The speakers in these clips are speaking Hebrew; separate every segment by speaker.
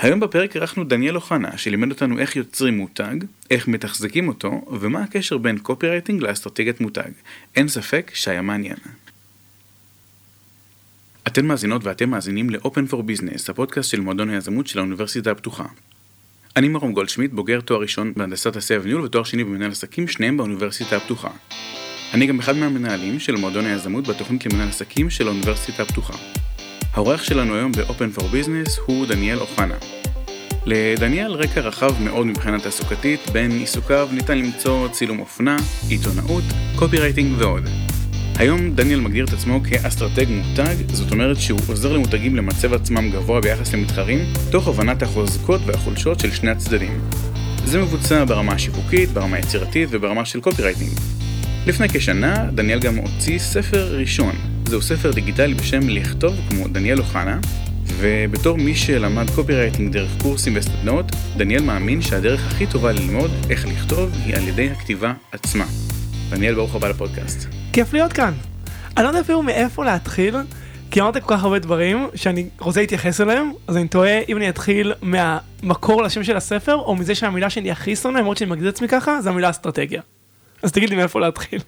Speaker 1: היום בפרק אירחנו דניאל אוחנה, שלימד אותנו איך יוצרים מותג, איך מתחזקים אותו, ומה הקשר בין קופירייטינג לאסטרטגיית מותג. אין ספק שהיה מעניין. אתן מאזינות ואתם מאזינים ל-Open for Business, הפודקאסט של מועדון היזמות של האוניברסיטה הפתוחה. אני מרום גולדשמיט, בוגר תואר ראשון בהנדסת תעשייה וניהול ותואר שני במנהל עסקים, שניהם באוניברסיטה הפתוחה. אני גם אחד מהמנהלים של מועדון היזמות בתוכנית למנהל עסקים של האוניברסיטה הפתוחה. האורח שלנו היום ב-Open for Business הוא דניאל אוחנה. לדניאל רקע רחב מאוד מבחינה תעסוקתית, בין עיסוקיו ניתן למצוא צילום אופנה, עיתונאות, קופירייטינג ועוד. היום דניאל מגדיר את עצמו כאסטרטג מותג, זאת אומרת שהוא עוזר למותגים למצב עצמם גבוה ביחס למתחרים, תוך הבנת החוזקות והחולשות של שני הצדדים. זה מבוצע ברמה השיווקית, ברמה היצירתית וברמה של קופירייטינג. לפני כשנה, דניאל גם הוציא ספר ראשון. זהו ספר דיגיטלי בשם לכתוב כמו דניאל אוחנה, ובתור מי שלמד קופירייטינג דרך קורסים וסדנאות, דניאל מאמין שהדרך הכי טובה ללמוד איך לכתוב היא על ידי הכתיבה עצמה. דניאל, ברוך הבא לפודקאסט.
Speaker 2: כיף להיות כאן. אני לא יודע אפילו מאיפה להתחיל, כי אמרת כל כך הרבה דברים שאני רוצה להתייחס אליהם, אז אני תוהה אם אני אתחיל מהמקור לשם של הספר, או מזה שהמילה שאני הכי שונא, למרות שאני מגדיר את עצמי ככה, זה המילה אסטרטגיה. אז תגיד לי מאיפה להתחיל.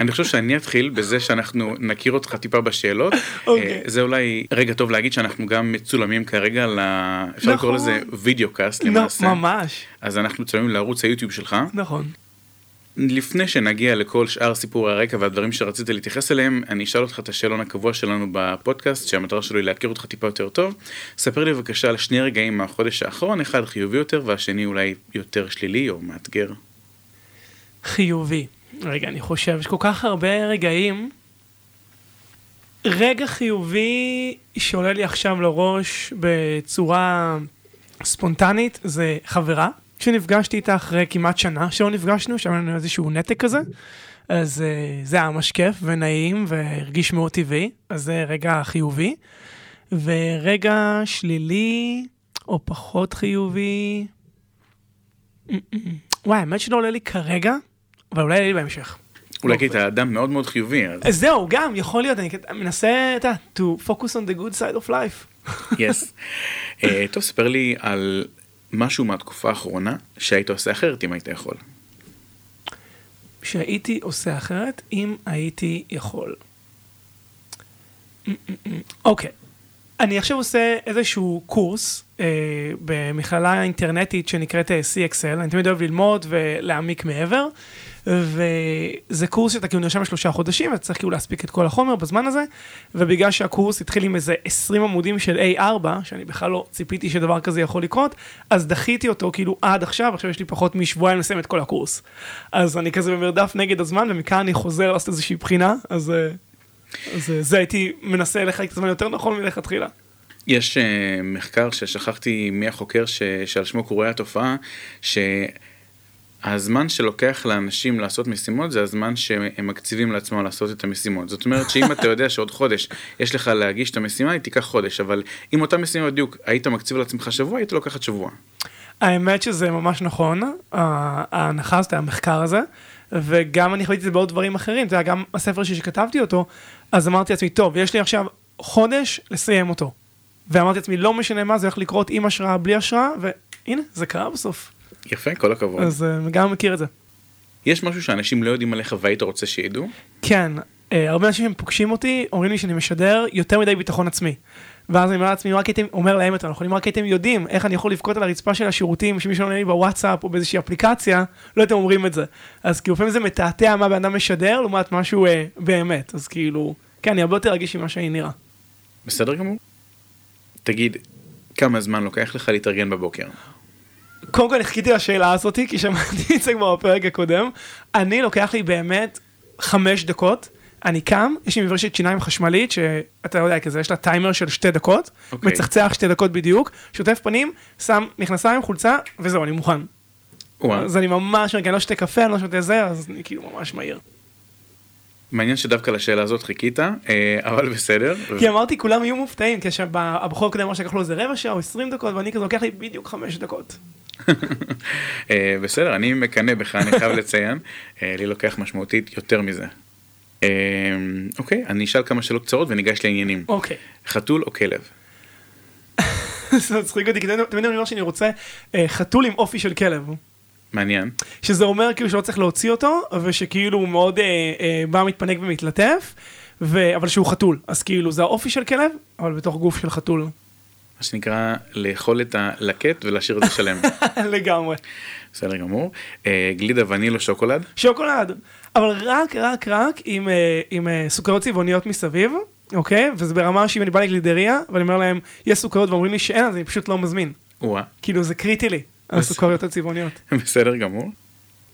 Speaker 1: אני חושב שאני אתחיל בזה שאנחנו נכיר אותך טיפה בשאלות.
Speaker 2: אוקיי.
Speaker 1: אה, זה אולי רגע טוב להגיד שאנחנו גם מצולמים כרגע, ל... אפשר לקרוא
Speaker 2: נכון.
Speaker 1: לזה וידאו קאסט למעשה.
Speaker 2: ממש.
Speaker 1: אז אנחנו מצולמים לערוץ היוטיוב שלך.
Speaker 2: נכון.
Speaker 1: לפני שנגיע לכל שאר סיפורי הרקע והדברים שרציתי להתייחס אליהם, אני אשאל אותך את השאלון הקבוע שלנו בפודקאסט, שהמטרה שלו היא להכיר אותך טיפה יותר טוב. ספר לי בבקשה על שני רגעים מהחודש האחרון, אחד חיובי יותר והשני אולי יותר שלילי או מאתגר.
Speaker 2: חיובי. רגע, אני חושב, יש כל כך הרבה רגעים. רגע חיובי שעולה לי עכשיו לראש בצורה ספונטנית, זה חברה שנפגשתי איתה אחרי כמעט שנה שלא נפגשנו, שהיה לנו איזשהו נתק כזה. אז אה, זה היה ממש כיף ונעים והרגיש מאוד טבעי, אז זה רגע חיובי. ורגע שלילי, או פחות חיובי, וואי, האמת שלא עולה לי כרגע, אבל אולי יהיה לי בהמשך.
Speaker 1: אולי כי אתה אדם מאוד מאוד חיובי, אז
Speaker 2: זהו, גם, יכול להיות, אני מנסה, אתה יודע, to focus on the good side of life.
Speaker 1: יס. אה, טוב, ספר לי על משהו מהתקופה האחרונה שהיית עושה אחרת אם היית יכול.
Speaker 2: שהייתי עושה אחרת אם הייתי יכול. אוקיי, אני עכשיו עושה איזשהו קורס אה, במכללה אינטרנטית שנקראת אה, CXL, אני תמיד אוהב ללמוד ולהעמיק מעבר, וזה קורס שאתה כאילו נרשם לשלושה חודשים, ואתה צריך כאילו להספיק את כל החומר בזמן הזה, ובגלל שהקורס התחיל עם איזה 20 עמודים של A4, שאני בכלל לא ציפיתי שדבר כזה יכול לקרות, אז דחיתי אותו כאילו עד עכשיו, עכשיו יש לי פחות משבועיים לסיים את כל הקורס. אז אני כזה במרדף נגד הזמן, ומכאן אני חוזר לעשות איזושהי בחינה, אז, אה, אז אה, זה הייתי מנסה לחלק את הזמן יותר נכון מלכתחילה.
Speaker 1: יש uh, מחקר ששכחתי מי החוקר ש... שעל שמו קורא התופעה, שהזמן שלוקח לאנשים לעשות משימות זה הזמן שהם מקציבים לעצמם לעשות את המשימות. זאת אומרת שאם אתה יודע שעוד חודש יש לך להגיש את המשימה, היא תיקח חודש, אבל אם אותה משימה בדיוק היית מקציב לעצמך שבוע, היית לוקחת שבוע.
Speaker 2: האמת שזה ממש נכון, ה- ההנחה הזאת, המחקר הזה, וגם אני חוויתי את זה בעוד דברים אחרים, זה היה גם הספר שלי שכתבתי אותו, אז אמרתי לעצמי, טוב, יש לי עכשיו חודש לסיים אותו. ואמרתי לעצמי, לא משנה מה, זה הולך לקרות עם השראה, בלי השראה, והנה, זה קרה בסוף.
Speaker 1: יפה, כל הכבוד.
Speaker 2: אז אה, גם מכיר את זה.
Speaker 1: יש משהו שאנשים לא יודעים עליך והיית רוצה שידעו?
Speaker 2: כן, אה, הרבה אנשים שפוגשים אותי, אומרים לי שאני משדר יותר מדי ביטחון עצמי. ואז אני אומר לעצמי, רק הייתם, אומר להם יותר נכון, אם רק הייתם יודעים איך אני יכול לבכות על הרצפה של השירותים, שמישהו עונה לי בוואטסאפ או באיזושהי אפליקציה, לא הייתם אומרים את זה. אז כאילו לפעמים זה מתעתע מה בן אדם משדר לעומת משהו אה, באמת, אז כאילו, כן, אני הרבה יותר רגיש ממה שאני נראה.
Speaker 1: בסדר גמור. תגיד, כמה זמן לוקח לך להתארגן בבוקר?
Speaker 2: קודם כל חיכיתי לשאלה הזאתי, כי שמעתי את זה כבר בפרק הקודם. אני, לוקח לי באמת חמש דקות. אני קם, יש לי מברשת שיניים חשמלית, שאתה יודע כזה, יש לה טיימר של שתי דקות,
Speaker 1: אוקיי.
Speaker 2: מצחצח שתי דקות בדיוק, שוטף פנים, שם מכנסיים, חולצה, וזהו, אני מוכן.
Speaker 1: וואו,
Speaker 2: אז אני ממש, אני לא שותה קפה, אני לא שותה זה, אז אני כאילו ממש מהיר.
Speaker 1: מעניין שדווקא לשאלה הזאת חיכית, אה, אבל בסדר.
Speaker 2: כי אמרתי, כולם יהיו מופתעים, כי הבחור הקודם אמר שלקח לו איזה רבע שעה או 20 דקות, ואני כזה לוקח לי בדיוק חמש דקות.
Speaker 1: אה, בסדר, אני מקנא בך, אני חייב לציין, אה, לי לוקח משמעותית יותר מזה. אה, אוקיי, אני אשאל כמה שאלות קצרות וניגש לעניינים.
Speaker 2: אוקיי.
Speaker 1: חתול או כלב?
Speaker 2: זה מצחיק אותי, כי תמיד אני אומר שאני רוצה אה, חתול עם אופי של כלב.
Speaker 1: מעניין.
Speaker 2: שזה אומר כאילו שלא צריך להוציא אותו, ושכאילו הוא מאוד אה, אה, בא מתפנק ומתלטף. אבל שהוא חתול. אז כאילו זה האופי של כלב, אבל בתוך גוף של חתול.
Speaker 1: מה שנקרא לאכול את הלקט ולהשאיר את זה שלם.
Speaker 2: לגמרי.
Speaker 1: בסדר גמור. אה, גלידה וניל או שוקולד?
Speaker 2: שוקולד, אבל רק, רק, רק עם, אה, עם אה, סוכריות צבעוניות מסביב, אוקיי? וזה ברמה שאם אני בא לגלידריה, ואני אומר להם, יש סוכריות ואומרים לי שאין, אז אני פשוט לא מזמין.
Speaker 1: וואה,
Speaker 2: כאילו זה קריטי לי, הסוכריות הצבעוניות.
Speaker 1: בסדר גמור.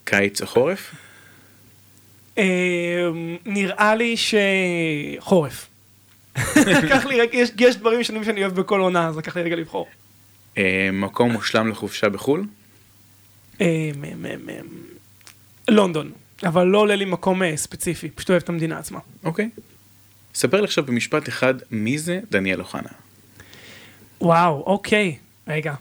Speaker 1: קיץ או חורף?
Speaker 2: אה, נראה לי שחורף. לקח לי, רק- יש, יש דברים שונים שאני אוהב בכל עונה, אז לקח לי רגע לבחור.
Speaker 1: אה, מקום מושלם לחופשה בחו"ל?
Speaker 2: אה, לונדון, אבל לא עולה לי מקום אה, ספציפי, פשוט אוהב את המדינה עצמה.
Speaker 1: אוקיי. ספר לי עכשיו במשפט אחד מי זה דניאל אוחנה.
Speaker 2: וואו, אוקיי, רגע.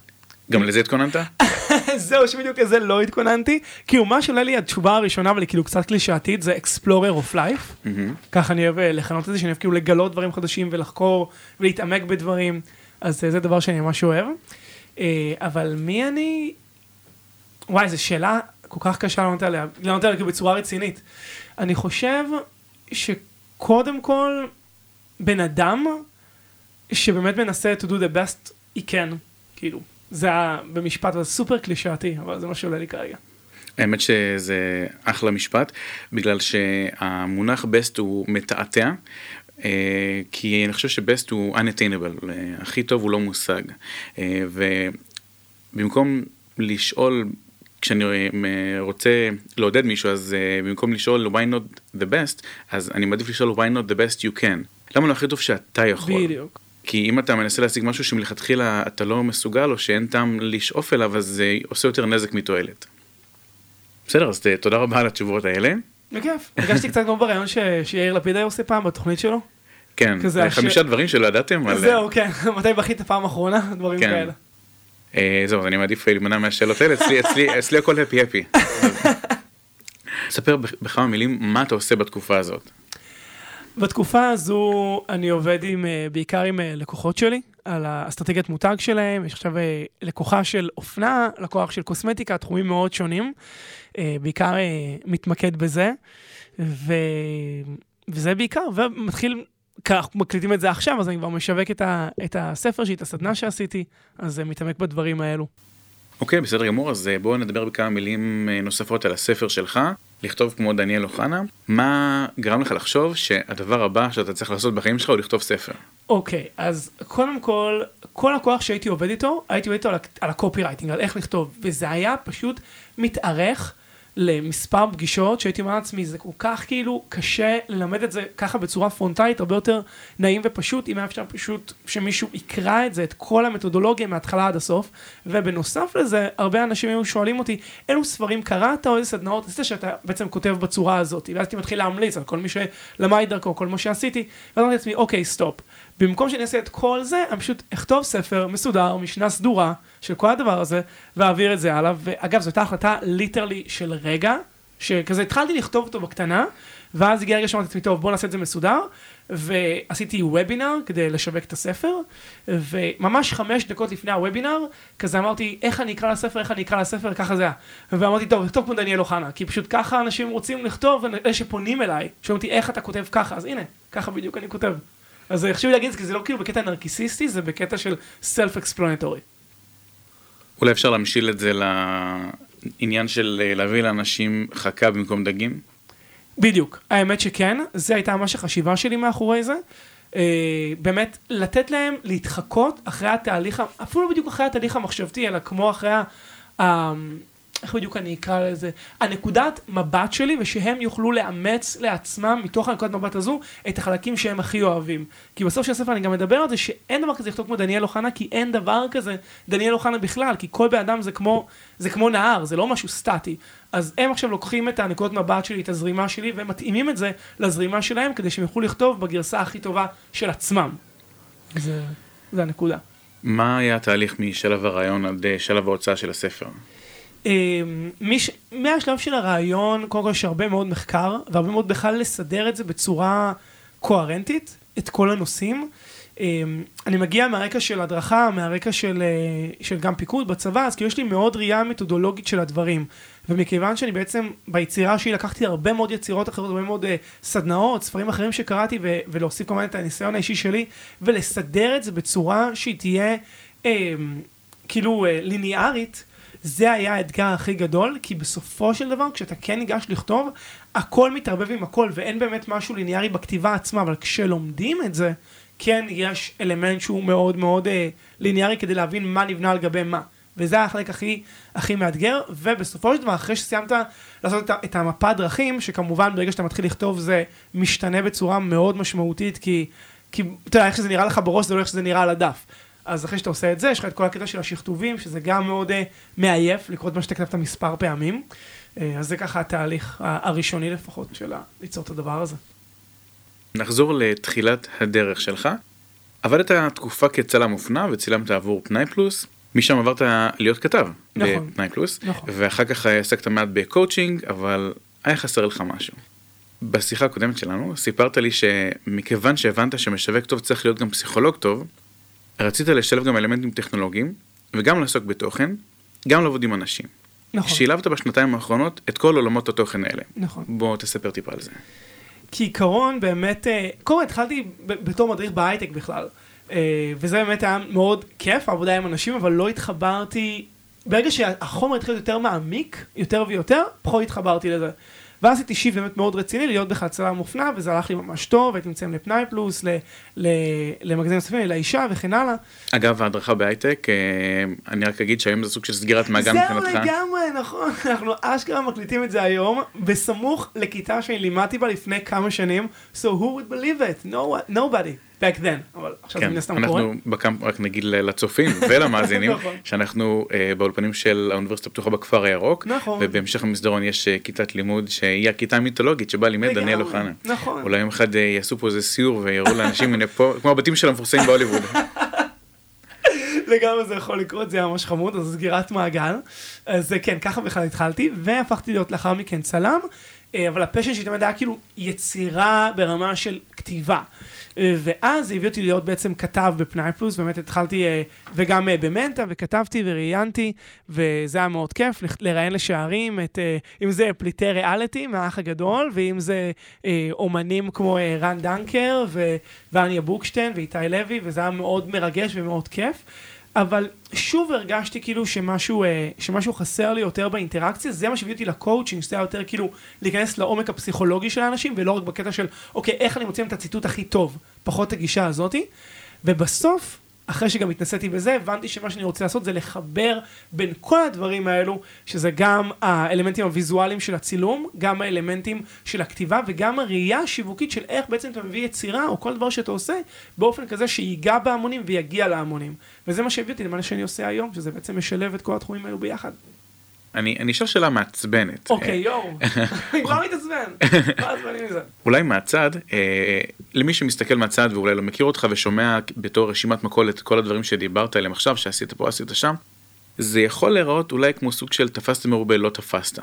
Speaker 1: גם לזה התכוננת?
Speaker 2: זהו, שבדיוק לזה לא התכוננתי. כאילו, מה שעולה לי התשובה הראשונה, אבל היא כאילו קצת קלישאתית, זה Explorer of Life.
Speaker 1: מהמם.
Speaker 2: ככה אני אוהב אה, לכנות את זה, שאני אוהב כאילו לגלות דברים חדשים ולחקור ולהתעמק בדברים. אז אה, זה דבר שאני ממש אוהב. אה, אבל מי אני? וואי, זו שאלה כל כך קשה לענות עליה, לענות עליה כאילו בצורה רצינית. אני חושב שקודם כל, בן אדם שבאמת מנסה to do the best, he can, כאילו. זה היה במשפט, זה סופר קלישאתי, אבל זה מה שעולה לי כרגע.
Speaker 1: האמת שזה אחלה משפט, בגלל שהמונח best הוא מתעתע, אה, כי אני חושב שבסט הוא unattainable, אה, הכי טוב הוא לא מושג. אה, ובמקום לשאול, כשאני רוצה לעודד מישהו, אז במקום לשאול why not the best, אז אני מעדיף לשאול why not the best you can. למה לא הכי טוב שאתה יכול?
Speaker 2: בדיוק.
Speaker 1: כי אם אתה מנסה להשיג משהו שמלכתחילה אתה לא מסוגל או שאין טעם לשאוף אליו, אז זה עושה יותר נזק מתועלת. בסדר, אז ת- תודה רבה על התשובות האלה.
Speaker 2: בכיף. הרגשתי קצת כמו ברעיון שיאיר לפיד היה עושה פעם בתוכנית שלו.
Speaker 1: כן,
Speaker 2: כזה
Speaker 1: חמישה דברים שלא ידעתם.
Speaker 2: זהו, כן, מתי בכית פעם אחרונה? דברים
Speaker 1: כן.
Speaker 2: כאלה.
Speaker 1: אה, זהו, אז אני מעדיף להימנע מהשאלות האלה, אצלי, הכל הפי הפי. ספר בכ- בכמה מילים מה אתה עושה בתקופה הזאת.
Speaker 2: בתקופה הזו אני עובד עם, אה, בעיקר עם אה, לקוחות שלי, על האסטרטגיית מותג שלהם, יש עכשיו אה, לקוחה של אופנה, לקוח של קוסמטיקה, תחומים מאוד שונים, בעיקר מתמקד בזה, ו... וזה בעיקר, ומתחיל, אנחנו מקליטים את זה עכשיו, אז אני כבר משווק את, ה... את הספר שלי, את הסדנה שעשיתי, אז מתעמק בדברים האלו.
Speaker 1: אוקיי, בסדר גמור, אז בואו נדבר בכמה מילים נוספות על הספר שלך, לכתוב כמו דניאל אוחנה. מה גרם לך לחשוב שהדבר הבא שאתה צריך לעשות בחיים שלך הוא לכתוב ספר?
Speaker 2: אוקיי, אז קודם כל, כל לקוח שהייתי עובד איתו, הייתי עובד איתו על, על הקופירייטינג, על איך לכתוב, וזה היה פשוט מתארך למספר פגישות שהייתי אומר לעצמי, זה כל כך כאילו קשה ללמד את זה ככה בצורה פרונטלית, הרבה יותר נעים ופשוט, אם היה אפשר פשוט שמישהו יקרא את זה, את כל המתודולוגיה מההתחלה עד הסוף, ובנוסף לזה, הרבה אנשים היו שואלים אותי, אילו ספרים קראת או איזה סדנאות עשית שאתה בעצם כותב בצורה הזאת, ואז הייתי מתחיל להמליץ על כל מי שלמד דרכו, כל מה שעשיתי, ואז אמרתי לעצמי, אוקיי, stop. במקום שאני אעשה את כל זה, אני פשוט אכתוב ספר מסודר, משנה סדורה של כל הדבר הזה, ואעביר את זה הלאה. ואגב, זו הייתה החלטה ליטרלי של רגע, שכזה התחלתי לכתוב אותו בקטנה, ואז הגיע הרגע שאמרתי לעצמי, טוב, בוא נעשה את זה מסודר, ועשיתי וובינר כדי לשווק את הספר, וממש חמש דקות לפני הוובינר, כזה אמרתי, איך אני אקרא לספר, איך אני אקרא לספר, ככה זה היה. ואמרתי, טוב, לכתוב כמו דניאל אוחנה, כי פשוט ככה אנשים רוצים לכתוב, אלה שפונים אליי, שואלים אותי, איך אתה כותב ככה, אז הנה, ככה בדיוק אני כותב. אז חשוב לי להגיד את זה, כי זה לא כאילו בקטע נרקיסיסטי, זה בקטע של סלף אקספלונטורי.
Speaker 1: אולי אפשר להמשיל את זה לעניין של אה, להביא לאנשים חכה במקום דגים?
Speaker 2: בדיוק, האמת שכן, זה הייתה ממש החשיבה שלי מאחורי זה. אה, באמת, לתת להם להתחקות אחרי התהליך, אפילו לא בדיוק אחרי התהליך המחשבתי, אלא כמו אחרי ה... איך בדיוק אני אקרא לזה? הנקודת מבט שלי, ושהם יוכלו לאמץ לעצמם, מתוך הנקודת מבט הזו, את החלקים שהם הכי אוהבים. כי בסוף של הספר אני גם מדבר על זה שאין דבר כזה לכתוב כמו דניאל אוחנה, כי אין דבר כזה דניאל אוחנה בכלל, כי כל בן אדם זה כמו, זה כמו נהר, זה לא משהו סטטי. אז הם עכשיו לוקחים את הנקודות מבט שלי, את הזרימה שלי, והם מתאימים את זה לזרימה שלהם, כדי שהם יוכלו לכתוב בגרסה הכי טובה של עצמם. זה, זה הנקודה.
Speaker 1: מה היה התהליך משלב הרעיון עד אה, שלב ההוצאה של הספר?
Speaker 2: אמ, מש... מהשלב של הרעיון, קודם כל יש הרבה מאוד מחקר, והרבה מאוד בכלל לסדר את זה בצורה קוהרנטית, את כל הנושאים. אמ, אני מגיע מהרקע של הדרכה, מהרקע של, של גם פיקוד בצבא, אז כאילו יש לי מאוד ראייה מתודולוגית של הדברים. ומכיוון שאני בעצם ביצירה שלי לקחתי הרבה מאוד יצירות אחרות, הרבה מאוד uh, סדנאות, ספרים אחרים שקראתי, ו- ולהוסיף כמובן את הניסיון האישי שלי, ולסדר את זה בצורה שהיא תהיה uh, כאילו uh, ליניארית, זה היה האתגר הכי גדול, כי בסופו של דבר, כשאתה כן ניגש לכתוב, הכל מתערבב עם הכל, ואין באמת משהו ליניארי בכתיבה עצמה, אבל כשלומדים את זה, כן יש אלמנט שהוא מאוד מאוד uh, ליניארי כדי להבין מה נבנה על גבי מה. וזה היה החלק הכי, הכי מאתגר, ובסופו של דבר, אחרי שסיימת לעשות את, את המפה דרכים, שכמובן ברגע שאתה מתחיל לכתוב זה משתנה בצורה מאוד משמעותית, כי, כי אתה יודע, איך שזה נראה לך בראש זה לא איך שזה נראה על הדף. אז אחרי שאתה עושה את זה, יש לך את כל הקטע של השכתובים, שזה גם מאוד uh, מעייף, לקרוא את מה שאתה כתבת מספר פעמים. Uh, אז זה ככה התהליך הראשוני לפחות של ליצור את הדבר הזה.
Speaker 1: נחזור לתחילת הדרך שלך. עבדת תקופה כצלם אופנה וצילמת עבור פנאי פלוס, משם עברת להיות כתב נכון, בפנאי פלוס, נכון. ואחר כך עסקת מעט בקואוצ'ינג, אבל היה חסר לך משהו. בשיחה הקודמת שלנו סיפרת לי שמכיוון שהבנת שמשווק טוב צריך להיות גם פסיכולוג טוב, רצית לשלב גם אלמנטים טכנולוגיים, וגם לעסוק בתוכן, גם לעבוד עם אנשים. נכון. שילבת בשנתיים האחרונות את כל עולמות התוכן האלה.
Speaker 2: נכון.
Speaker 1: בוא תספר טיפה על זה.
Speaker 2: כעיקרון באמת, אה, קודם התחלתי בתור מדריך בהייטק בכלל. אה, וזה באמת היה מאוד כיף, העבודה עם אנשים, אבל לא התחברתי, ברגע שהחומר התחיל יותר מעמיק, יותר ויותר, פחות התחברתי לזה. ואז עשיתי שיב באמת מאוד רציני להיות בכלל צלם מופנע, וזה הלך לי ממש טוב, הייתי מצלם לפנאי פלוס, למגזינים נוספים, לאישה וכן הלאה.
Speaker 1: אגב, ההדרכה בהייטק, אה, אני רק אגיד שהיום זה סוג של סגירת מעגל
Speaker 2: מבחינתך. זהו לגמרי, נכון, אנחנו אשכרה מקליטים את זה היום, בסמוך לכיתה שאני לימדתי בה לפני כמה שנים, so who would believe it? No, nobody. Back then, אבל עכשיו
Speaker 1: כן,
Speaker 2: זה מן הסתם קורה.
Speaker 1: אנחנו בקמפ, רק נגיד לצופים ולמאזינים, נכון. שאנחנו uh, באולפנים של האוניברסיטה הפתוחה בכפר הירוק,
Speaker 2: נכון.
Speaker 1: ובהמשך המסדרון יש uh, כיתת לימוד שהיא הכיתה המיתולוגית שבה לימד דניאל אוחנה.
Speaker 2: נכון.
Speaker 1: אולי יום אחד uh, יעשו פה איזה סיור ויראו לאנשים, הנה פה, כמו הבתים של המפורסמים בהוליווד.
Speaker 2: לגמרי זה יכול לקרות, זה היה ממש חמוד, אז סגירת מעגל. אז כן, ככה בכלל התחלתי, והפכתי להיות לאחר מכן צלם, אבל ה passion שלי תמיד היה כאילו יצירה ברמה של כתיבה. ואז זה הביא אותי להיות בעצם כתב בפנאי פלוס, באמת התחלתי, אה, וגם אה, במנטה, וכתבתי וראיינתי, וזה היה מאוד כיף, לראיין לשער, את, אה, אם זה פליטי ריאליטי מהאח הגדול, ואם זה אומנים כמו רן דנקר, ואניה בוקשטיין, ואיתי לוי, וזה היה מאוד מרגש ומאוד כיף. אבל שוב הרגשתי כאילו שמשהו, אה, שמשהו חסר לי יותר באינטראקציה, זה מה שהביא אותי לקואוצ'ינג, שזה היה יותר כאילו להיכנס לעומק הפסיכולוגי של האנשים, ולא רק בקטע של, אוקיי, איך אני מוצא את הציטוט הכי טוב, פחות הגישה הזאתי. ובסוף, אחרי שגם התנסיתי בזה, הבנתי שמה שאני רוצה לעשות זה לחבר בין כל הדברים האלו, שזה גם האלמנטים הוויזואליים של הצילום, גם האלמנטים של הכתיבה, וגם הראייה השיווקית של איך בעצם אתה מביא יצירה, או כל דבר שאתה עושה, באופן כזה שיגע בהמונים ויגיע להמונים. וזה מה שהביא אותי למה שאני עושה היום, שזה בעצם משלב את כל התחומים האלו ביחד.
Speaker 1: אני, אני אשאל שאלה מעצבנת.
Speaker 2: אוקיי, יואו, אני כבר מתעצבן, מה מזה?
Speaker 1: אולי מהצד, אה, למי שמסתכל מהצד ואולי לא מכיר אותך ושומע בתור רשימת מכולת כל הדברים שדיברת עליהם עכשיו, שעשית פה, עשית שם, זה יכול להיראות אולי כמו סוג של תפסת מרובה, לא תפסת.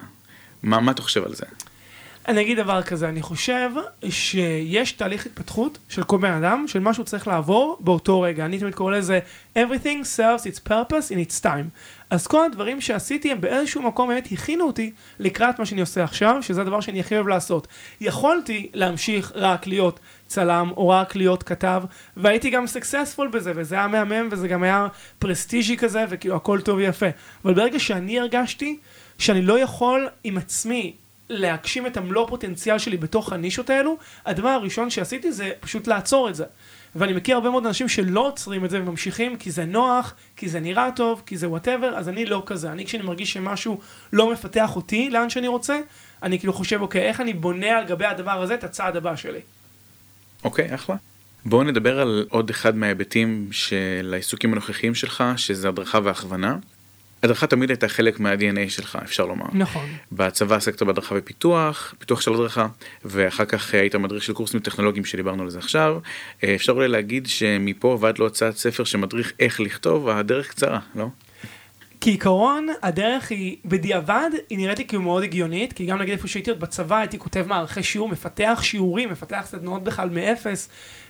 Speaker 1: מה אתה חושב על זה?
Speaker 2: אני אגיד דבר כזה, אני חושב שיש תהליך התפתחות של כל בן אדם, של מה שהוא צריך לעבור באותו רגע. אני תמיד קורא לזה everything serves its purpose in its time. אז כל הדברים שעשיתי הם באיזשהו מקום באמת הכינו אותי לקראת מה שאני עושה עכשיו, שזה הדבר שאני הכי אוהב לעשות. יכולתי להמשיך רק להיות צלם או רק להיות כתב, והייתי גם סקסספול בזה, וזה היה מהמם וזה גם היה פרסטיג'י כזה, וכאילו הכל טוב ויפה. אבל ברגע שאני הרגשתי שאני לא יכול עם עצמי להגשים את המלוא פוטנציאל שלי בתוך הנישות האלו, הדבר הראשון שעשיתי זה פשוט לעצור את זה. ואני מכיר הרבה מאוד אנשים שלא עוצרים את זה וממשיכים כי זה נוח, כי זה נראה טוב, כי זה וואטאבר, אז אני לא כזה. אני כשאני מרגיש שמשהו לא מפתח אותי לאן שאני רוצה, אני כאילו חושב, אוקיי, איך אני בונה על גבי הדבר הזה את הצעד הבא שלי.
Speaker 1: אוקיי, אחלה. בואו נדבר על עוד אחד מההיבטים של העיסוקים הנוכחיים שלך, שזה הדרכה והכוונה. הדרכה תמיד הייתה חלק מה-DNA שלך, אפשר לומר.
Speaker 2: נכון.
Speaker 1: בצבא עסקת בהדרכה ופיתוח, פיתוח של הדרכה, ואחר כך היית מדריך של קורסים טכנולוגיים שדיברנו על זה עכשיו. אה, אפשר אולי להגיד שמפה ועד להוצאת ספר שמדריך איך לכתוב, הדרך קצרה, לא?
Speaker 2: כעיקרון, הדרך היא, בדיעבד, היא נראית לי כאילו מאוד הגיונית, כי גם נגיד איפה שהייתי עוד בצבא, הייתי כותב מערכי שיעור, מפתח שיעורים, מפתח סדנאות בכלל מאפס.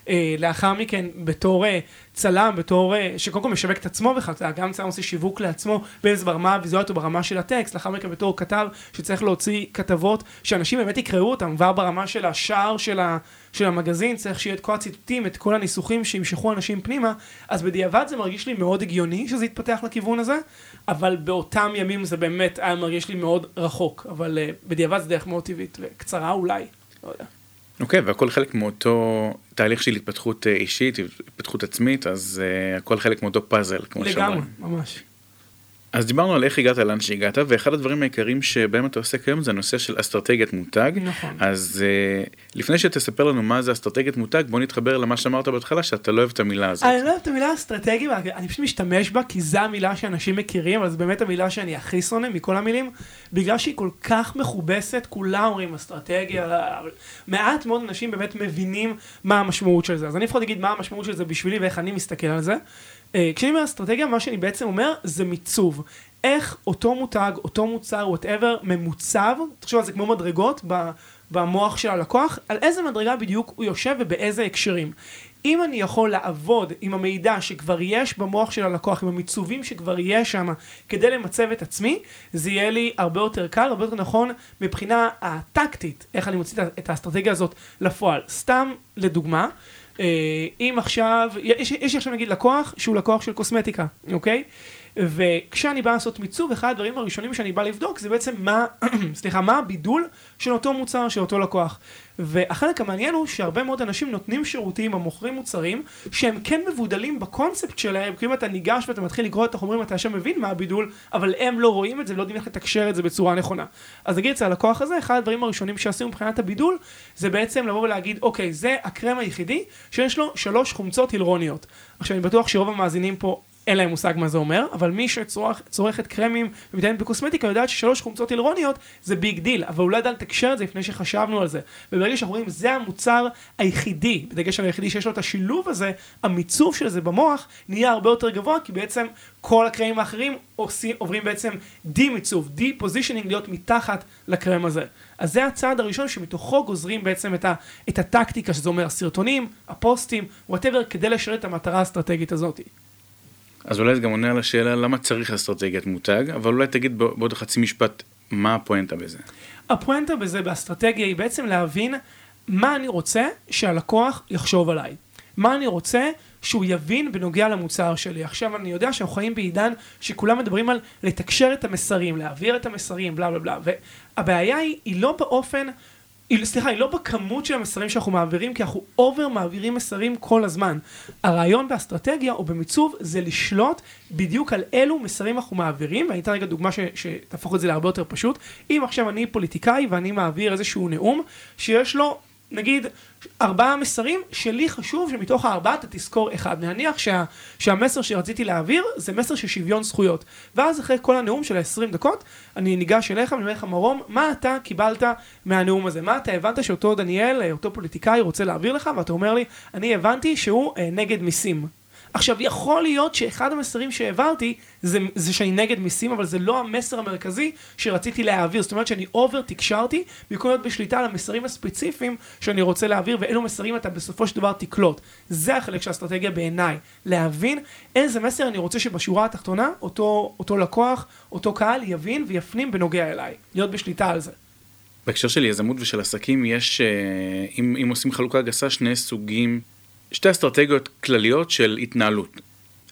Speaker 2: אה, לאחר מכן, בתור אה, צלם, בתור, אה, שקודם כל משווק את עצמו בכלל, אתה גם צלם עושה שיווק לעצמו, בין אם זה ברמה הוויזואלית או ברמה של הטקסט, לאחר מכן בתור כתב, שצריך להוציא כתבות, שאנשים באמת יקראו אותם, כבר ברמה של השער של, ה, של המגזין, צריך שיהיה את כל הציטוטים, את כל הניסוחים שימשכו אנשים פנימה, אז בדיעבד זה מרגיש לי מאוד הגיוני שזה יתפתח לכיוון הזה, אבל באותם ימים זה באמת היה מרגיש לי מאוד רחוק, אבל בדיעבד זה דרך מאוד טבעית, וקצרה אולי, לא יודע.
Speaker 1: אוקיי, okay, והכל חלק מאותו תהליך של התפתחות אה, אישית, התפתחות עצמית, אז uh, הכל חלק מאותו פאזל, כמו
Speaker 2: שאומרים. לגמרי, ממש.
Speaker 1: אז דיברנו על איך הגעת לאן שהגעת, ואחד הדברים העיקריים שבהם אתה עוסק היום זה הנושא של אסטרטגיית מותג.
Speaker 2: נכון.
Speaker 1: אז uh, לפני שתספר לנו מה זה אסטרטגיית מותג, בוא נתחבר למה שאמרת בהתחלה, שאתה לא אוהב את המילה הזאת.
Speaker 2: אני לא אוהב את המילה אסטרטגיה, אני פשוט משתמש בה, כי זו המילה שאנשים מכירים, אבל זו באמת המילה שאני הכי שונא מכל המילים, בגלל שהיא כל כך מכובסת, כולם אומרים אסטרטגיה, מעט מאוד אנשים באמת מבינים מה המשמעות של זה. אז אני לפחות אגיד מה המשמעות של זה בשבילי ואיך אני מסתכל על זה. אה, כשאני אומר אסטרטגיה, מה שאני בעצם אומר זה מיצוב. איך אותו מותג, אותו מוצר, וואטאבר, ממוצב, תחשוב על זה כמו מדרגות במוח של הלקוח, על איזה מדרגה בדיוק הוא יושב ובאיזה הקשרים. אם אני יכול לעבוד עם המידע שכבר יש במוח של הלקוח, עם המיצובים שכבר יש שם, כדי למצב את עצמי, זה יהיה לי הרבה יותר קל, הרבה יותר נכון מבחינה הטקטית, איך אני מוציא את האסטרטגיה הזאת לפועל. סתם לדוגמה, אם עכשיו, יש, יש עכשיו נגיד לקוח שהוא לקוח של קוסמטיקה, אוקיי? וכשאני בא לעשות מיצוב, אחד הדברים הראשונים שאני בא לבדוק זה בעצם מה, סליחה, מה הבידול של אותו מוצר, של אותו לקוח. והחלק המעניין הוא שהרבה מאוד אנשים נותנים שירותים או מוכרים מוצרים שהם כן מבודלים בקונספט שלהם, כי אם אתה ניגש ואתה מתחיל לקרוא את החומרים אתה עכשיו מבין מה הבידול, אבל הם לא רואים את זה ולא יודעים איך לתקשר את זה בצורה נכונה. אז נגיד אצל הלקוח הזה, אחד הדברים הראשונים שעשינו מבחינת הבידול, זה בעצם לבוא ולהגיד, אוקיי, זה הקרם היחידי שיש לו שלוש חומצות היאלורוניות. עכשיו אני בטוח שרוב המאזינים פה אין להם מושג מה זה אומר, אבל מי שצורכת קרמים ומתעניינת בקוסמטיקה יודעת ששלוש חומצות היאלורוניות זה big deal, אבל הוא לא ידע לתקשר את זה לפני שחשבנו על זה. וברגע שאנחנו רואים זה המוצר היחידי, בדגש על היחידי שיש לו את השילוב הזה, המיצוב של זה במוח נהיה הרבה יותר גבוה, כי בעצם כל הקרמים האחרים עושים, עוברים בעצם דה מיצוב, de-positioning להיות מתחת לקרם הזה. אז זה הצעד הראשון שמתוכו גוזרים בעצם את, ה, את הטקטיקה, שזה אומר הסרטונים, הפוסטים, whatever, כדי לשרת את המטרה האסטרטגית הזאת.
Speaker 1: אז אולי זה גם עונה על השאלה למה צריך אסטרטגיית מותג, אבל אולי תגיד בעוד חצי משפט מה הפואנטה בזה.
Speaker 2: הפואנטה בזה באסטרטגיה היא בעצם להבין מה אני רוצה שהלקוח יחשוב עליי. מה אני רוצה שהוא יבין בנוגע למוצר שלי. עכשיו אני יודע שאנחנו חיים בעידן שכולם מדברים על לתקשר את המסרים, להעביר את המסרים, בלה בלה בלה, והבעיה היא, היא לא באופן סליחה, היא לא בכמות של המסרים שאנחנו מעבירים, כי אנחנו אובר מעבירים מסרים כל הזמן. הרעיון באסטרטגיה או במיצוב זה לשלוט בדיוק על אילו מסרים אנחנו מעבירים, ואני אתן רגע דוגמה ש, שתהפוך את זה להרבה יותר פשוט. אם עכשיו אני פוליטיקאי ואני מעביר איזשהו נאום שיש לו נגיד ארבעה מסרים שלי חשוב שמתוך הארבעה אתה תזכור אחד. נניח שה, שהמסר שרציתי להעביר זה מסר של שוויון זכויות. ואז אחרי כל הנאום של ה-20 דקות, אני ניגש אליך ואני אומר לך מרום, מה אתה קיבלת מהנאום הזה? מה אתה הבנת שאותו דניאל, אותו פוליטיקאי רוצה להעביר לך? ואתה אומר לי, אני הבנתי שהוא אה, נגד מיסים. עכשיו, יכול להיות שאחד המסרים שהעברתי זה, זה שאני נגד מיסים, אבל זה לא המסר המרכזי שרציתי להעביר. זאת אומרת שאני אובר תקשרתי, במקום להיות בשליטה על המסרים הספציפיים שאני רוצה להעביר, ואילו מסרים אתה בסופו של דבר תקלוט. זה החלק של האסטרטגיה בעיניי. להבין איזה מסר אני רוצה שבשורה התחתונה, אותו, אותו לקוח, אותו קהל יבין ויפנים בנוגע אליי. להיות בשליטה על זה.
Speaker 1: בהקשר של יזמות ושל עסקים יש, אה, אם, אם עושים חלוקה גסה, שני סוגים שתי אסטרטגיות כלליות של התנהלות.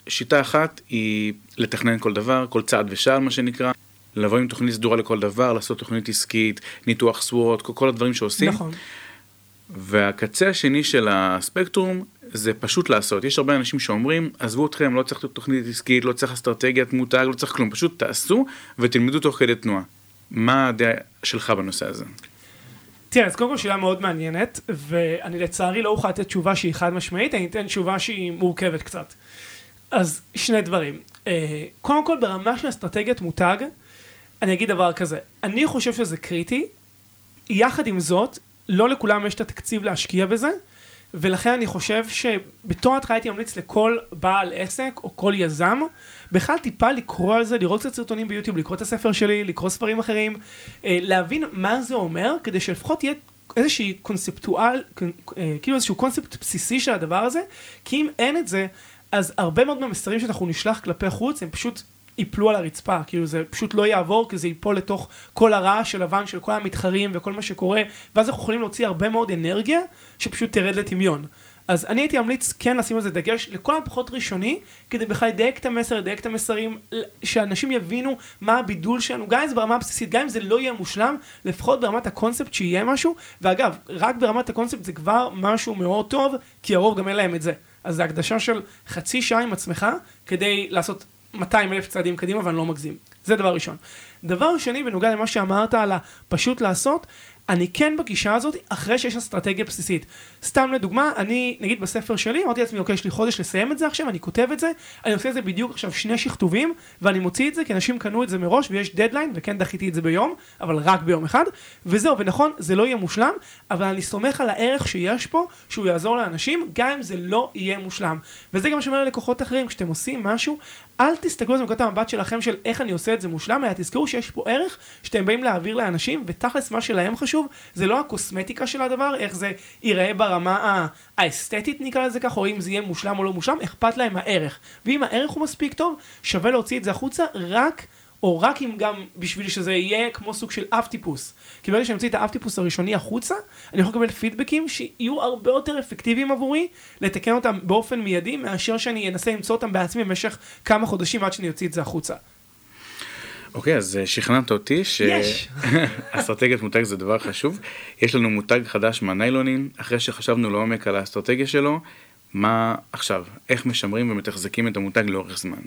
Speaker 1: שיטה אחת היא לתכנן כל דבר, כל צעד ושעל מה שנקרא, לבוא עם תוכנית סדורה לכל דבר, לעשות תוכנית עסקית, ניתוח כל, כל הדברים שעושים.
Speaker 2: נכון.
Speaker 1: והקצה השני של הספקטרום זה פשוט לעשות. יש הרבה אנשים שאומרים, עזבו אתכם, לא צריך תוכנית עסקית, לא צריך אסטרטגיית מותג, לא צריך כלום, פשוט תעשו ותלמדו תוך כדי תנועה. מה הדעה שלך בנושא הזה?
Speaker 2: תראה, אז קודם כל שאלה מאוד מעניינת, ואני לצערי לא אוכל לתת תשובה שהיא חד משמעית, אני אתן תשובה שהיא מורכבת קצת. אז שני דברים. אה, קודם כל, ברמה של אסטרטגיית מותג, אני אגיד דבר כזה, אני חושב שזה קריטי, יחד עם זאת, לא לכולם יש את התקציב להשקיע בזה, ולכן אני חושב שבתור התחלה הייתי ממליץ לכל בעל עסק או כל יזם, בכלל טיפה לקרוא על זה, לראות קצת סרטונים ביוטיוב, לקרוא את הספר שלי, לקרוא ספרים אחרים, אה, להבין מה זה אומר, כדי שלפחות יהיה איזושהי קונספטואל, אה, כאילו איזשהו קונספט בסיסי של הדבר הזה, כי אם אין את זה, אז הרבה מאוד מהמסרים שאנחנו נשלח כלפי חוץ, הם פשוט ייפלו על הרצפה, כאילו זה פשוט לא יעבור, כי זה ייפול לתוך כל הרעש של לבן של כל המתחרים וכל מה שקורה, ואז אנחנו יכולים להוציא הרבה מאוד אנרגיה, שפשוט תרד לטמיון. אז אני הייתי ממליץ כן לשים על זה דגש לכל הפחות ראשוני, כדי בכלל לדייק את המסר, לדייק את המסרים, שאנשים יבינו מה הבידול שלנו, גם אם זה ברמה הבסיסית, גם אם זה לא יהיה מושלם, לפחות ברמת הקונספט שיהיה משהו, ואגב, רק ברמת הקונספט זה כבר משהו מאוד טוב, כי הרוב גם אין להם את זה. אז זה הקדשה של חצי שעה עם עצמך, כדי לעשות 200 אלף צעדים קדימה, ואני לא מגזים. זה דבר ראשון. דבר שני, בנוגע למה שאמרת על הפשוט לעשות, אני כן בגישה הזאת, אחרי שיש אסטרטגיה בסיסית. סתם לדוגמה, אני, נגיד בספר שלי, אמרתי לעצמי, אוקיי, יש לי חודש לסיים את זה עכשיו, אני כותב את זה, אני עושה את זה בדיוק עכשיו שני שכתובים, ואני מוציא את זה, כי אנשים קנו את זה מראש, ויש דדליין, וכן דחיתי את זה ביום, אבל רק ביום אחד, וזהו, ונכון, זה לא יהיה מושלם, אבל אני סומך על הערך שיש פה, שהוא יעזור לאנשים, גם אם זה לא יהיה מושלם. וזה גם שאומר ללקוחות אחרים, כשאתם עושים משהו, אל תסתכלו על זה מנקודת המבט שלכם של איך אני עושה את זה מושלם, אלא תזכרו שיש פה ערך שאתם באים להעביר לאנשים, ותכלס מה שלהם חשוב, זה לא הקוסמטיקה של הדבר, איך זה ייראה ברמה האסתטית נקרא לזה ככה, או אם זה יהיה מושלם או לא מושלם, אכפת להם הערך. ואם הערך הוא מספיק טוב, שווה להוציא את זה החוצה רק... או רק אם גם בשביל שזה יהיה כמו סוג של אב טיפוס. כי ברגע שאני אמציא את האב טיפוס הראשוני החוצה, אני יכול לקבל פידבקים שיהיו הרבה יותר אפקטיביים עבורי, לתקן אותם באופן מיידי, מאשר שאני אנסה למצוא אותם בעצמי במשך כמה חודשים עד שאני אוציא את זה החוצה.
Speaker 1: אוקיי, okay, אז אה, שכנעת אותי שאסטרטגיית מותג זה דבר חשוב. יש לנו מותג חדש מהניילונים, אחרי שחשבנו לעומק על האסטרטגיה שלו, מה עכשיו, איך משמרים ומתחזקים את המותג לאורך זמן.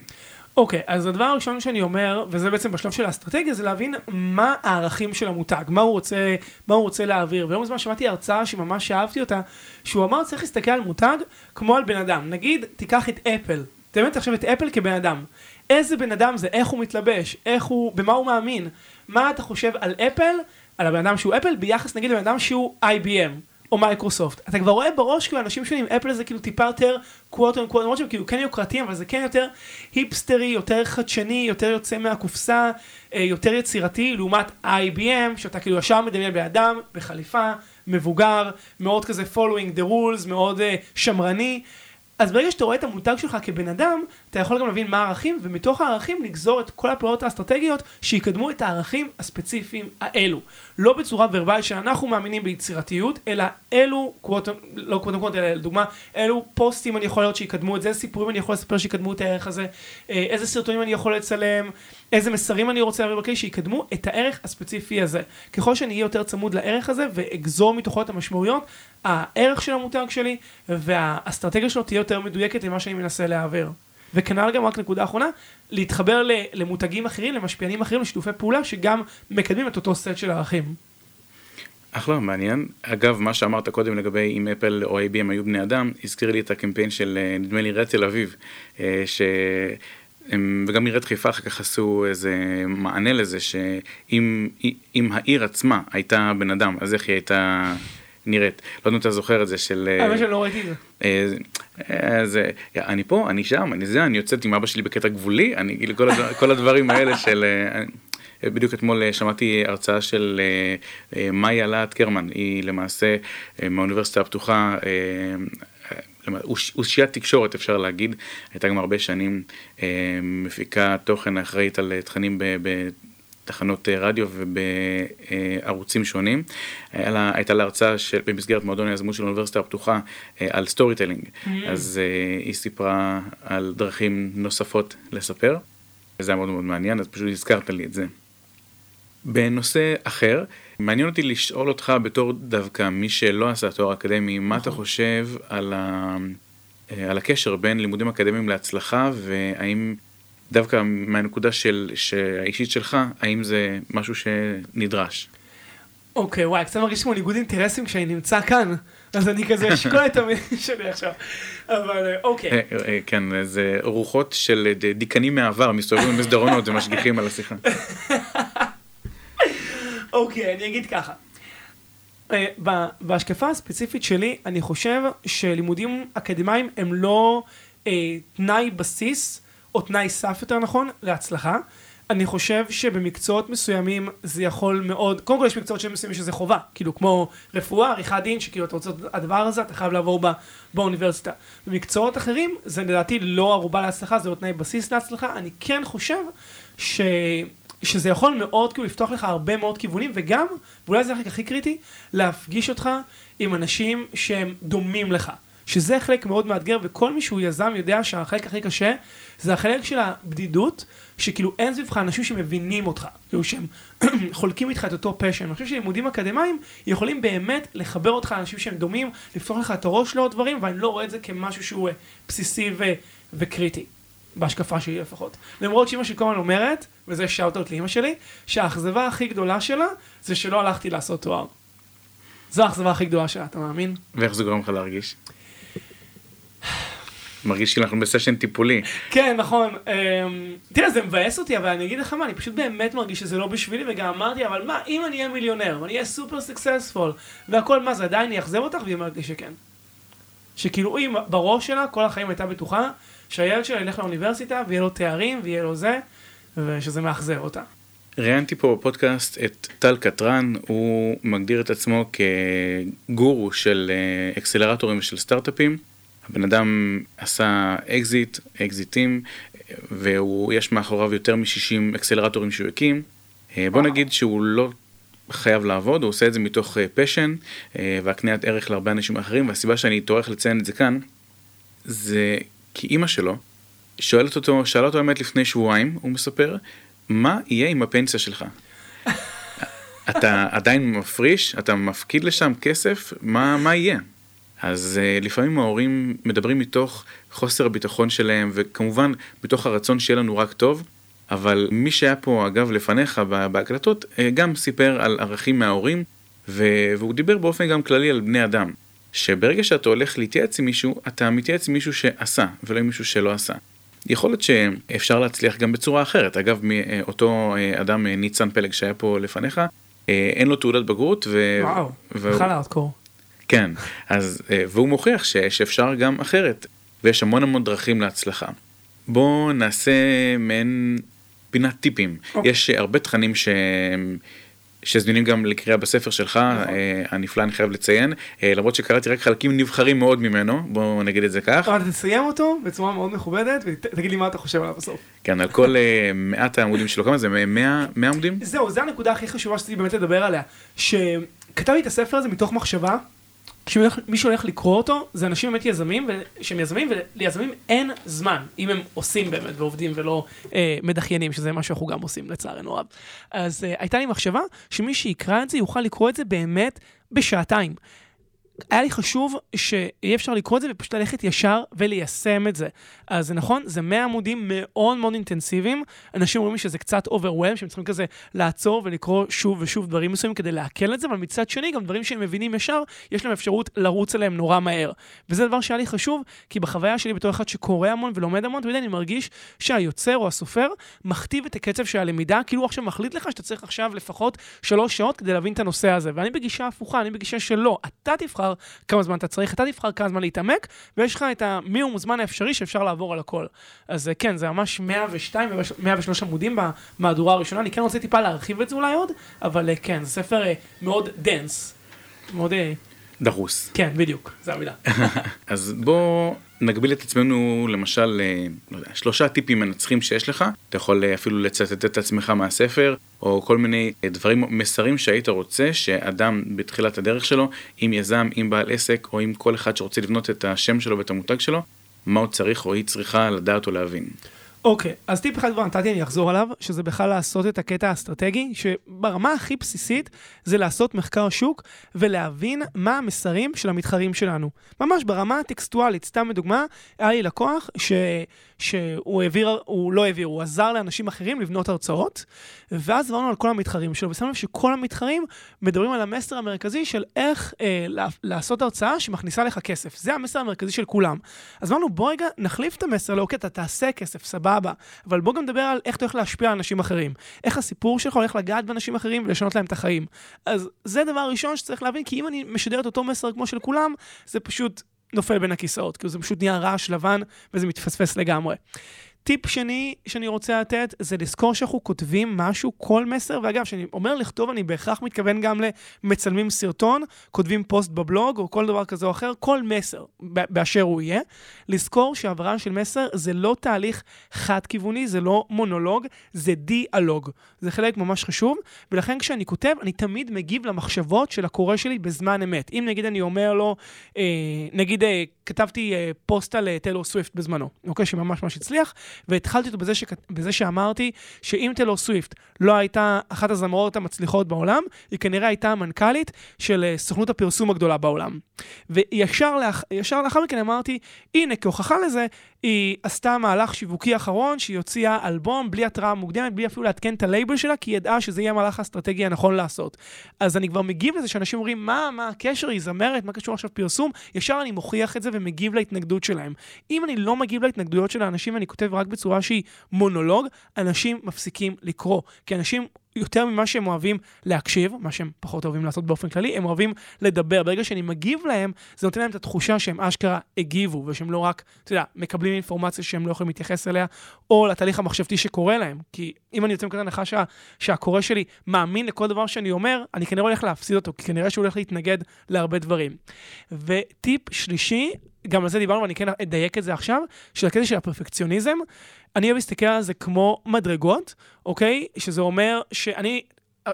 Speaker 2: אוקיי, okay, אז הדבר הראשון שאני אומר, וזה בעצם בשלב של האסטרטגיה, זה להבין מה הערכים של המותג, מה הוא רוצה, מה הוא רוצה להעביר. ויום הזמן שמעתי הרצאה שממש אהבתי אותה, שהוא אמר צריך להסתכל על מותג כמו על בן אדם. נגיד, תיקח את אפל, תאמת עכשיו את אפל כבן אדם. איזה בן אדם זה, איך הוא מתלבש, איך הוא, במה הוא מאמין. מה אתה חושב על אפל, על הבן אדם שהוא אפל, ביחס נגיד לבן אדם שהוא IBM. או מייקרוסופט. אתה כבר רואה בראש כאילו אנשים שונים, אפל זה כאילו טיפה יותר quote unquote, למרות שהם כאילו כן יוקרתיים, אבל זה כן יותר היפסטרי, יותר חדשני, יותר יוצא מהקופסה, אה, יותר יצירתי, לעומת IBM, שאתה כאילו ישר מדמיין בן אדם, בחליפה, מבוגר, מאוד כזה following the rules, מאוד uh, שמרני. אז ברגע שאתה רואה את המותג שלך כבן אדם, אתה יכול גם להבין מה הערכים, ומתוך הערכים לגזור את כל הפעולות האסטרטגיות שיקדמו את הערכים הספציפיים האלו. לא בצורה ורבלית שאנחנו מאמינים ביצירתיות, אלא אלו, קוואט, לא קוואט קוואט, אלא לדוגמה, אלו פוסטים אני יכול להיות שיקדמו את זה, איזה סיפורים אני יכול לספר שיקדמו את הערך הזה, אה, איזה סרטונים אני יכול לצלם, איזה מסרים אני רוצה להעביר בקלי, שיקדמו את הערך הספציפי הזה. ככל שאני אהיה יותר צמוד לערך הזה ואגזור מתוכו את המשמעויות, הערך של המותג שלי והאסטרטגיה שלו תהיה יותר מדויקת למה שאני מנסה להעביר. וכנ"ל גם רק נקודה אחרונה, להתחבר למותגים אחרים, למשפיענים אחרים, לשיתופי פעולה, שגם מקדמים את אותו סט של ערכים.
Speaker 1: אחלה, מעניין. אגב, מה שאמרת קודם לגבי אם אפל או ABM היו בני אדם, הזכיר לי את הקמפיין של, אה, נדמה לי, עיריית תל אביב, אה, ש... הם, וגם עיריית חיפה אחר כך עשו איזה מענה לזה, שאם העיר עצמה הייתה בן אדם, אז איך היא הייתה נראית. לא יודע אם אתה זוכר את זה של...
Speaker 2: האמת אה, שלא ראיתי את זה.
Speaker 1: אה, זה, אני פה, אני שם, אני זה, אני יוצאת עם אבא שלי בקטע גבולי, אני כאילו כל, הדבר, כל הדברים האלה של... אה, בדיוק אתמול שמעתי הרצאה של מאיה להט קרמן, היא למעשה מהאוניברסיטה הפתוחה, אושיית תקשורת אפשר להגיד, הייתה גם הרבה שנים מפיקה תוכן אחראית על תכנים בתחנות אה, רדיו ובערוצים שונים. לה, הייתה לה הרצאה של, במסגרת מועדון היזמות של האוניברסיטה הפתוחה אה, על storytelling, mm-hmm. אז אה, היא סיפרה על דרכים נוספות לספר, וזה היה מאוד מאוד מעניין, אז פשוט הזכרת לי את זה. בנושא אחר, מעניין אותי לשאול אותך בתור דווקא מי שלא עשה תואר אקדמי, מה אתה נכון. חושב על, ה... על הקשר בין לימודים אקדמיים להצלחה, והאם דווקא מהנקודה של, האישית שלך, האם זה משהו שנדרש?
Speaker 2: אוקיי, וואי, קצת מרגיש כמו ניגוד אינטרסים כשאני נמצא כאן, אז אני כזה אשקול את המילים שלי עכשיו, אבל אה, אוקיי. אה,
Speaker 1: אה, כן, זה רוחות של דיקנים מהעבר, מסתובבים במסדרונות ומשגיחים על השיחה.
Speaker 2: אוקיי, אני אגיד ככה. אה, בהשקפה הספציפית שלי, אני חושב שלימודים אקדמיים הם לא אה, תנאי בסיס, או תנאי סף יותר נכון, להצלחה. אני חושב שבמקצועות מסוימים זה יכול מאוד, קודם כל יש מקצועות מסוימים שזה חובה, כאילו כמו רפואה, עריכת דין, שכאילו אתה רוצה את הדבר הזה, אתה חייב לעבור בה, באוניברסיטה. במקצועות אחרים, זה לדעתי לא ערובה להצלחה, זה לא תנאי בסיס להצלחה, אני כן חושב ש... שזה יכול מאוד כאילו לפתוח לך הרבה מאוד כיוונים, וגם, ואולי זה החלק הכי קריטי, להפגיש אותך עם אנשים שהם דומים לך. שזה חלק מאוד מאתגר, וכל מי שהוא יזם יודע שהחלק הכי קשה זה החלק של הבדידות, שכאילו אין סביבך אנשים שמבינים אותך, כאילו שהם חולקים איתך את אותו פשן. אני חושב שלימודים אקדמיים יכולים באמת לחבר אותך לאנשים שהם דומים, לפתוח לך את הראש לעוד דברים, ואני לא רואה את זה כמשהו שהוא אה, בסיסי ו- וקריטי. בהשקפה שלי לפחות. למרות שאימא שלי כל הזמן אומרת, וזה shout-out לאימא שלי, שהאכזבה הכי גדולה שלה זה שלא הלכתי לעשות תואר. זו האכזבה הכי גדולה שלה, אתה מאמין?
Speaker 1: ואיך זה גורם לך להרגיש? מרגיש שאנחנו בסשן טיפולי.
Speaker 2: כן, נכון. אמ, תראה, זה מבאס אותי, אבל אני אגיד לך מה, אני פשוט באמת מרגיש שזה לא בשבילי, וגם אמרתי, אבל מה, אם אני אהיה מיליונר, ואני אהיה super successful, והכל, מה, זה עדיין יאכזב אותך? והיא אומרת לי שכן. שכאילו, היא בראש שלה, כל החיים הייתה בטוחה, שהילד שלה ילך לאוניברסיטה, ויהיה לו תארים, ויהיה לו זה, ושזה מאכזב אותה.
Speaker 1: ראיינתי פה בפודקאסט את טל קטרן, הוא מגדיר את עצמו כגורו של אה, אקסלרטורים ושל סטארט-אפים. הבן אדם עשה אקזיט, אקזיטים, ויש מאחוריו יותר מ-60 אקסלרטורים שהוא הקים. אה, בוא נגיד שהוא לא חייב לעבוד, הוא עושה את זה מתוך passion והקניית ערך להרבה אנשים אחרים, והסיבה שאני טורח לציין את זה כאן, זה כי אימא שלו שואלת אותו, שאלה אותו האמת לפני שבועיים, הוא מספר, מה יהיה עם הפנסיה שלך? אתה עדיין מפריש? אתה מפקיד לשם כסף? מה, מה יהיה? אז uh, לפעמים ההורים מדברים מתוך חוסר הביטחון שלהם, וכמובן מתוך הרצון שיהיה לנו רק טוב, אבל מי שהיה פה אגב לפניך בהקלטות, uh, גם סיפר על ערכים מההורים, והוא דיבר באופן גם כללי על בני אדם. שברגע שאתה הולך להתייעץ עם מישהו, אתה מתייעץ עם מישהו שעשה, ולא עם מישהו שלא עשה. יכול להיות שאפשר להצליח גם בצורה אחרת. אגב, אותו אדם, ניצן פלג שהיה פה לפניך, אין לו תעודת בגרות. ו...
Speaker 2: וואו, בכלל ו... הארדקור.
Speaker 1: כן, אז, והוא מוכיח ש... שאפשר גם אחרת, ויש המון המון דרכים להצלחה. בואו נעשה מעין פינת טיפים. Okay. אוקיי. יש הרבה תכנים שהם... שזמינים גם לקריאה בספר שלך, נכון. אה, הנפלא אני חייב לציין, אה, למרות שקראתי רק חלקים נבחרים מאוד ממנו, בואו נגיד את זה כך.
Speaker 2: אבל תסיים אותו בצורה מאוד מכובדת ותגיד לי מה אתה חושב עליו בסוף.
Speaker 1: כן, על כל אה, מעט העמודים שלו, כמה זה? 100 עמודים?
Speaker 2: זהו, זו הנקודה הכי חשובה שצריך באמת לדבר עליה, שכתבתי את הספר הזה מתוך מחשבה כשמישהו הולך לקרוא אותו, זה אנשים באמת יזמים, שהם יזמים, וליזמים אין זמן, אם הם עושים באמת ועובדים ולא אה, מדחיינים, שזה מה שאנחנו גם עושים לצערנו רב. אז אה, הייתה לי מחשבה שמי שיקרא את זה יוכל לקרוא את זה באמת בשעתיים. היה לי חשוב שאי אפשר לקרוא את זה ופשוט ללכת ישר וליישם את זה. אז זה נכון, זה 100 עמודים מאוד מאוד אינטנסיביים. אנשים אומרים שזה קצת overwhelm, שהם צריכים כזה לעצור ולקרוא שוב ושוב דברים מסוימים כדי לעכל את זה, אבל מצד שני, גם דברים שהם מבינים ישר, יש להם אפשרות לרוץ עליהם נורא מהר. וזה דבר שהיה לי חשוב, כי בחוויה שלי בתור אחד שקורא המון ולומד המון, תמיד אני מרגיש שהיוצר או הסופר מכתיב את הקצב של הלמידה, כאילו הוא עכשיו מחליט לך שאתה צריך עכשיו לפחות שלוש שעות כדי להבין את הנושא הזה. ואני בגישה הפוכה, אני בגישה שלא. אתה תבחר כמה זמן אתה צריך, אתה תבחר כמה זמן להתעמק, ויש לך את המינימום זמן האפשרי שאפשר לעבור על הכל. אז אה, כן, זה ממש 102 ו-103 עמודים במהדורה הראשונה, אני כן רוצה טיפה להרחיב את זה אולי עוד, אבל אה, כן, זה ספר אה, מאוד dense, מאוד...
Speaker 1: דחוס.
Speaker 2: כן, בדיוק, זו המילה.
Speaker 1: אז בוא נגביל את עצמנו למשל, לא יודע, שלושה טיפים מנצחים שיש לך, אתה יכול אפילו לצטט את עצמך מהספר, או כל מיני דברים, מסרים שהיית רוצה שאדם בתחילת הדרך שלו, אם יזם, אם בעל עסק, או אם כל אחד שרוצה לבנות את השם שלו ואת המותג שלו, מה הוא צריך או היא צריכה לדעת או להבין.
Speaker 2: אוקיי, okay, אז טיפ אחד כבר נתתי, אני אחזור עליו, שזה בכלל לעשות את הקטע האסטרטגי, שברמה הכי בסיסית זה לעשות מחקר שוק ולהבין מה המסרים של המתחרים שלנו. ממש ברמה הטקסטואלית, סתם לדוגמה, היה לי לקוח ש... שהוא העביר, הוא לא העביר, הוא עזר לאנשים אחרים לבנות הרצאות, ואז עברנו על כל המתחרים שלו, ושמנו לב שכל המתחרים מדברים על המסר המרכזי של איך אה, לעשות הרצאה שמכניסה לך כסף. זה המסר המרכזי של כולם. אז אמרנו, בוא רגע נחליף את המסר לאוקיי, אתה תעשה כסף, סבבה. סבבה, אבל בוא גם נדבר על איך אתה הולך להשפיע על אנשים אחרים. איך הסיפור שלך הולך לגעת באנשים אחרים ולשנות להם את החיים. אז זה דבר ראשון שצריך להבין, כי אם אני משדר את אותו מסר כמו של כולם, זה פשוט נופל בין הכיסאות, כאילו זה פשוט נהיה רעש לבן וזה מתפספס לגמרי. טיפ שני שאני רוצה לתת זה לזכור שאנחנו כותבים משהו, כל מסר, ואגב, כשאני אומר לכתוב, אני בהכרח מתכוון גם למצלמים סרטון, כותבים פוסט בבלוג או כל דבר כזה או אחר, כל מסר באשר הוא יהיה. לזכור שהעברה של מסר זה לא תהליך חד-כיווני, זה לא מונולוג, זה דיאלוג. זה חלק ממש חשוב, ולכן כשאני כותב, אני תמיד מגיב למחשבות של הקורא שלי בזמן אמת. אם נגיד אני אומר לו, אה, נגיד אה, כתבתי אה, פוסט על אה, טיילור סוויפט בזמנו, אוקיי? שממש ממש הצליח, והתחלתי אותו בזה, שכ... בזה שאמרתי שאם טיילור סוויפט לא הייתה אחת הזמרות המצליחות בעולם, היא כנראה הייתה המנכ"לית של אה, סוכנות הפרסום הגדולה בעולם. וישר לאח... לאחר מכן אמרתי, הנה, כהוכחה לזה, היא עשתה מהלך שיווקי אחרון, שהיא הוציאה אלבום בלי התראה מוקדמת, בלי אפילו לעדכן את הלייבל שלה, כי היא ידעה שזה יהיה המהלך האסטרטגי הנכון לעשות. אז אני כבר מגיב לזה שאנשים אומרים, מה, מה הקשר, היא זמרת, מה קשור עכשיו פרסום? ישר אני מוכיח את זה ומגיב להתנגדות שלהם. אם אני לא מגיב להתנגדויות של האנשים ואני כותב רק בצורה שהיא מונולוג, אנשים מפסיקים לקרוא. כי אנשים יותר ממה שהם אוהבים להקשיב, מה שהם פחות אוהבים לעשות באופן כללי, הם אוהבים לדבר. ברגע שאני מגיב להם, זה נותן להם את התחושה שהם אשכרה הגיבו, ושהם לא רק, אתה יודע, מקבלים אינפורמציה שהם לא יכולים להתייחס אליה, או לתהליך המחשבתי שקורה להם. כי אם אני יוצא מכאן הנחה שה, שהקורא שלי מאמין לכל דבר שאני אומר, אני כנראה הולך להפסיד אותו, כי כנראה שהוא הולך להתנגד להרבה דברים. וטיפ שלישי, גם על זה דיברנו ואני כן אדייק את זה עכשיו, של הקטע של הפרפקציוניזם. אני אוהב להסתכל על זה כמו מדרגות, אוקיי? שזה אומר שאני,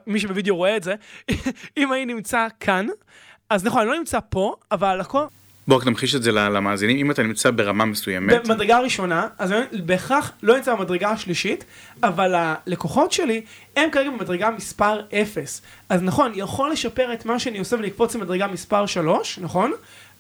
Speaker 2: מי שבווידאו רואה את זה, אם אני נמצא כאן, אז נכון, אני לא נמצא פה, אבל הכל...
Speaker 1: בוא רק נמחיש את זה למאזינים, אם אתה נמצא ברמה מסוימת.
Speaker 2: במדרגה הראשונה, אז אני בהכרח לא נמצא במדרגה השלישית, אבל הלקוחות שלי הם כרגע במדרגה מספר 0. אז נכון, יכול לשפר את מה שאני עושה ולקפוץ למדרגה מספר 3, נכון?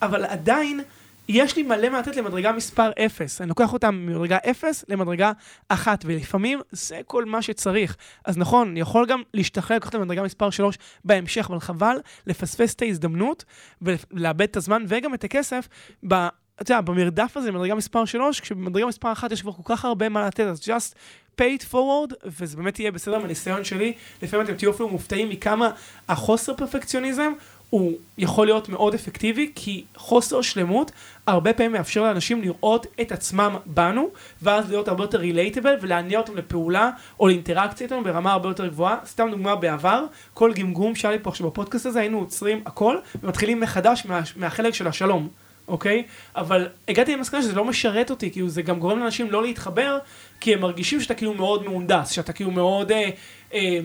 Speaker 2: אבל עדיין יש לי מלא מה לתת למדרגה מספר 0. אני לוקח אותם ממדרגה 0 למדרגה 1, ולפעמים זה כל מה שצריך. אז נכון, אני יכול גם להשתחרר לקחת למדרגה מספר 3 בהמשך, אבל חבל לפספס את ההזדמנות ולאבד את הזמן וגם את הכסף ב... אתה יודע, במרדף הזה, במדרגה מספר 3, כשבמדרגה מספר 1 יש כבר כל כך הרבה מה לתת, אז just pay it forward, וזה באמת יהיה בסדר מהניסיון שלי. לפעמים אתם תהיו אפילו מופתעים מכמה החוסר פרפקציוניזם הוא יכול להיות מאוד אפקטיבי, כי חוסר שלמות הרבה פעמים מאפשר לאנשים לראות את עצמם בנו, ואז להיות הרבה יותר רילייטבל ולהניע אותם לפעולה או לאינטראקציה איתנו ברמה הרבה יותר גבוהה. סתם דוגמה בעבר, כל גמגום שהיה לי פה עכשיו בפודקאסט הזה, היינו עוצרים הכל ומתחילים מחדש מה, מהחלק של השלום. אוקיי? אבל הגעתי למסקנה שזה לא משרת אותי, כאילו זה גם גורם לאנשים לא להתחבר, כי הם מרגישים שאתה כאילו מאוד מהונדס, שאתה כאילו מאוד אה, אה,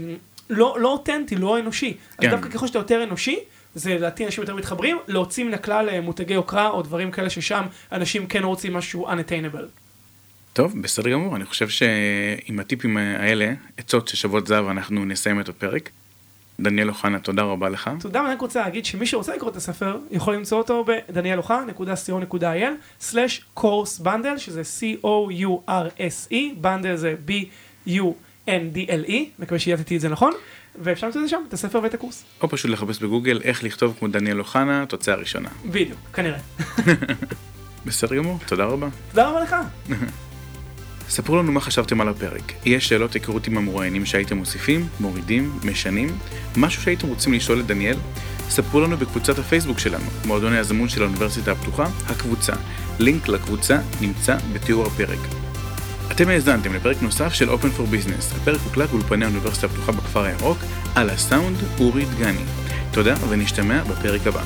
Speaker 2: לא, לא אותנטי, לא אנושי. כן. אז דווקא ככל שאתה יותר אנושי, זה לדעתי אנשים יותר מתחברים, להוציא מן הכלל אה, מותגי יוקרה או דברים כאלה ששם אנשים כן רוצים משהו unattainable.
Speaker 1: טוב, בסדר גמור, אני חושב שעם הטיפים האלה, עצות ששוות זהב, אנחנו נסיים את הפרק. דניאל אוחנה, תודה רבה לך.
Speaker 2: תודה, ואני רק רוצה להגיד שמי שרוצה לקרוא את הספר, יכול למצוא אותו בדניאל אוחנה.co.il/course bundle, שזה C-O-U-R-S-E, bundle זה B-U-N-D-L-E, מקווה שידעתי את זה נכון. ואפשר למצוא את זה שם, את הספר ואת הקורס.
Speaker 1: או פשוט לחפש בגוגל איך לכתוב כמו דניאל אוחנה, תוצאה ראשונה.
Speaker 2: בדיוק, כנראה.
Speaker 1: בסדר גמור, תודה רבה.
Speaker 2: תודה רבה לך.
Speaker 1: ספרו לנו מה חשבתם על הפרק. יש שאלות היכרות עם המרואיינים שהייתם מוסיפים, מורידים, משנים, משהו שהייתם רוצים לשאול את דניאל? ספרו לנו בקבוצת הפייסבוק שלנו, מועדון היזמות של האוניברסיטה הפתוחה, הקבוצה. לינק לקבוצה נמצא בתיאור הפרק. אתם האזנתם לפרק נוסף של Open for Business. הפרק הוקלט באולפני האוניברסיטה הפתוחה בכפר הירוק, על הסאונד אורי דגני. תודה ונשתמע בפרק הבא.